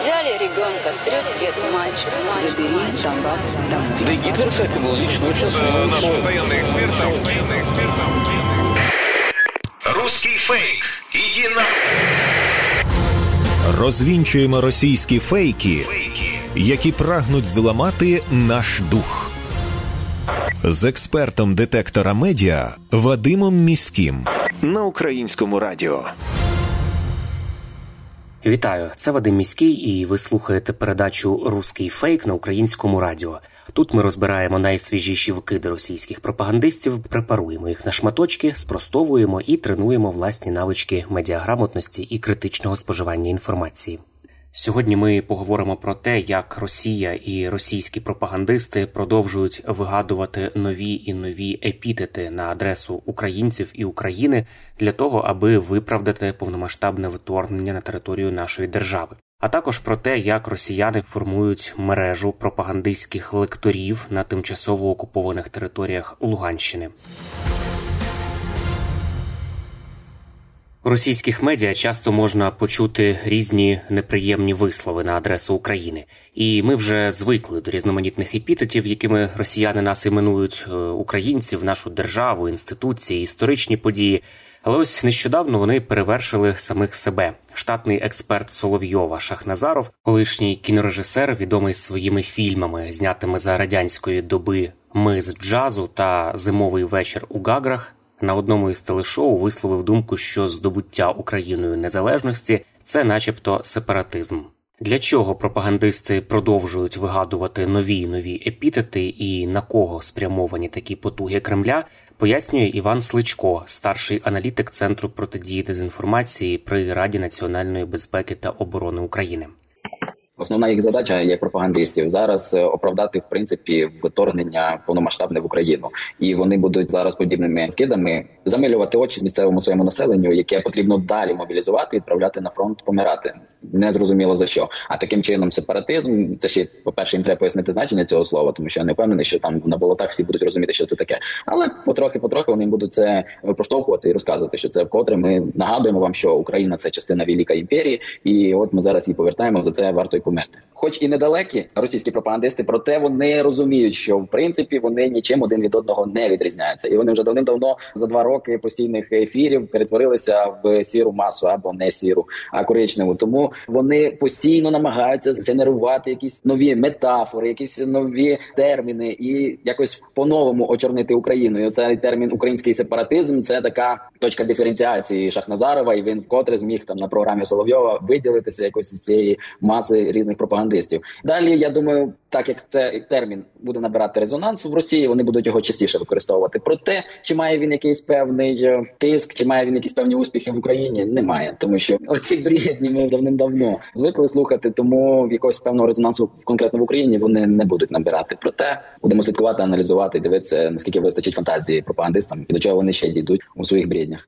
Взяли ребенка, трех лет мальчик, забери Донбасс домой. Да и Гитлер, кстати, был лично очень Э, Наш человек. постоянный эксперт, наш постоянный эксперт. Русский фейк. Иди на... Розвінчуємо російські фейки, які прагнуть зламати наш дух. З експертом детектора медіа Вадимом Міським на українському радіо. Вітаю, це Вадим Міський, і ви слухаєте передачу Руський фейк на українському радіо. Тут ми розбираємо найсвіжіші вкиди російських пропагандистів, препаруємо їх на шматочки, спростовуємо і тренуємо власні навички медіаграмотності і критичного споживання інформації. Сьогодні ми поговоримо про те, як Росія і російські пропагандисти продовжують вигадувати нові і нові епітети на адресу українців і України для того, аби виправдати повномасштабне вторгнення на територію нашої держави. А також про те, як росіяни формують мережу пропагандистських лекторів на тимчасово окупованих територіях Луганщини. У російських медіа часто можна почути різні неприємні вислови на адресу України, і ми вже звикли до різноманітних епітетів, якими росіяни нас іменують е, українців, нашу державу, інституції, історичні події. Але ось нещодавно вони перевершили самих себе. Штатний експерт Соловйова Шахназаров, колишній кінорежисер, відомий своїми фільмами, знятими за радянської доби Ми з джазу та Зимовий вечір у Гаграх на одному із телешоу висловив думку, що здобуття Україною незалежності це, начебто, сепаратизм. Для чого пропагандисти продовжують вигадувати нові нові епітети і на кого спрямовані такі потуги Кремля, пояснює Іван Сличко, старший аналітик Центру протидії дезінформації при Раді національної безпеки та оборони України. Основна їх задача як пропагандистів зараз е, оправдати в принципі вторгнення повномасштабне в Україну, і вони будуть зараз подібними кидами замилювати очі місцевому своєму населенню, яке потрібно далі мобілізувати, відправляти на фронт, помирати. Не зрозуміло за що. А таким чином, сепаратизм це ще по перше, їм треба пояснити значення цього слова, тому що я не впевнений, що там на болотах всі будуть розуміти, що це таке. Але потрохи, потрохи вони будуть це проштовхувати і розказувати, що це вкотре ми нагадуємо вам, що Україна це частина Великої імперії, і от ми зараз її повертаємо за це варто comer. Хоч і недалекі російські пропагандисти, проте вони розуміють, що в принципі вони нічим один від одного не відрізняються, і вони вже давним-давно за два роки постійних ефірів перетворилися в сіру масу або не сіру, а коричневу. Тому вони постійно намагаються згенерувати якісь нові метафори, якісь нові терміни, і якось по-новому очорнити Україну. І цей термін український сепаратизм це така точка диференціації Шахназарова, і він вкотре зміг там на програмі Соловйова виділитися якось з цієї маси різних пропагандистів. Далі я думаю, так як цей термін буде набирати резонанс в Росії, вони будуть його частіше використовувати. Проте чи має він якийсь певний е, тиск, чи має він якісь певні успіхи в Україні? Немає, тому що оці бриєдні ми давним-давно звикли слухати. Тому якогось певного резонансу конкретно в Україні вони не будуть набирати. Проте будемо слідкувати, аналізувати, дивитися наскільки вистачить фантазії пропагандистам і до чого вони ще дійдуть у своїх бреднях.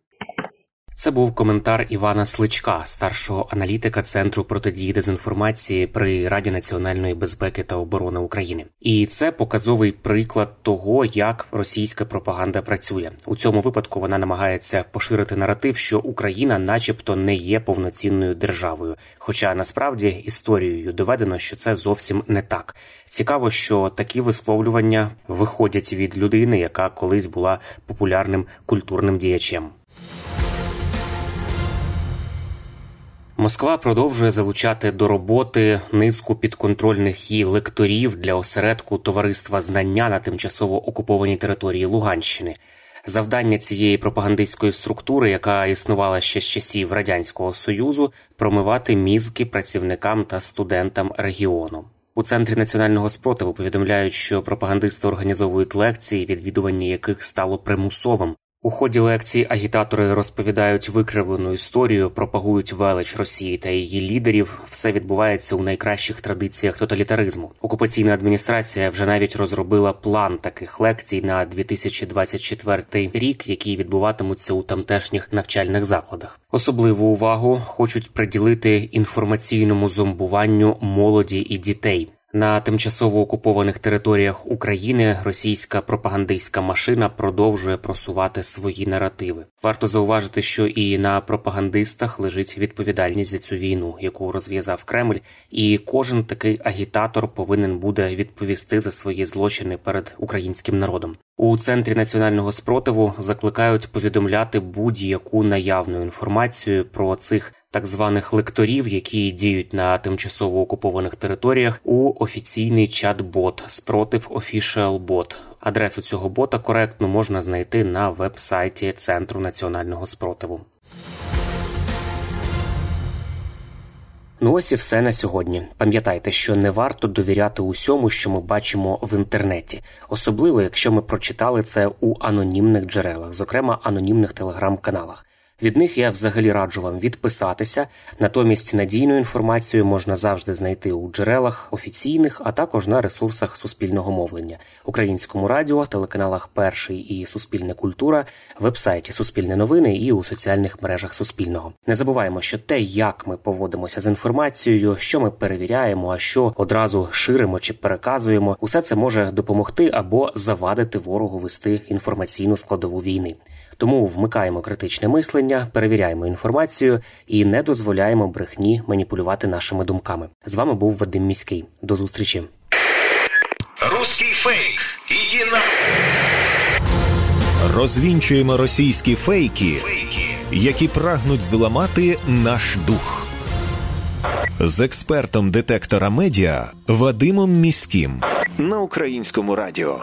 Це був коментар Івана Сличка, старшого аналітика Центру протидії дезінформації при Раді національної безпеки та оборони України. І це показовий приклад того, як російська пропаганда працює. У цьому випадку вона намагається поширити наратив, що Україна, начебто, не є повноцінною державою. Хоча насправді історією доведено, що це зовсім не так. Цікаво, що такі висловлювання виходять від людини, яка колись була популярним культурним діячем. Москва продовжує залучати до роботи низку підконтрольних їй лекторів для осередку товариства знання на тимчасово окупованій території Луганщини. Завдання цієї пропагандистської структури, яка існувала ще з часів радянського союзу, промивати мізки працівникам та студентам регіону. У центрі національного спротиву повідомляють, що пропагандисти організовують лекції, відвідування яких стало примусовим. У ході лекцій агітатори розповідають викривлену історію, пропагують велич Росії та її лідерів. Все відбувається у найкращих традиціях тоталітаризму. Окупаційна адміністрація вже навіть розробила план таких лекцій на 2024 рік, які відбуватимуться у тамтешніх навчальних закладах. Особливу увагу хочуть приділити інформаційному зомбуванню молоді і дітей. На тимчасово окупованих територіях України російська пропагандистська машина продовжує просувати свої наративи. Варто зауважити, що і на пропагандистах лежить відповідальність за цю війну, яку розв'язав Кремль, і кожен такий агітатор повинен буде відповісти за свої злочини перед українським народом. У центрі національного спротиву закликають повідомляти будь-яку наявну інформацію про цих так званих лекторів, які діють на тимчасово окупованих територіях, у офіційний чат-бот спротив Official Bot. Адресу цього бота коректно можна знайти на веб-сайті Центру національного спротиву. Ну ось і все на сьогодні. Пам'ятайте, що не варто довіряти усьому, що ми бачимо в інтернеті, особливо якщо ми прочитали це у анонімних джерелах, зокрема анонімних телеграм-каналах. Від них я взагалі раджу вам відписатися. Натомість надійну інформацію можна завжди знайти у джерелах офіційних, а також на ресурсах суспільного мовлення, українському радіо, телеканалах Перший і Суспільне культура, вебсайті Суспільне новини і у соціальних мережах Суспільного. Не забуваємо, що те, як ми поводимося з інформацією, що ми перевіряємо, а що одразу ширимо чи переказуємо, усе це може допомогти або завадити ворогу вести інформаційну складову війни. Тому вмикаємо критичне мислення, перевіряємо інформацію і не дозволяємо брехні маніпулювати нашими думками. З вами був Вадим Міський. До зустрічі. Русский фейк. Иди на... Розвінчуємо російські фейки, Фейки. які прагнуть зламати наш дух. З експертом детектора медіа Вадимом Міським на українському радіо.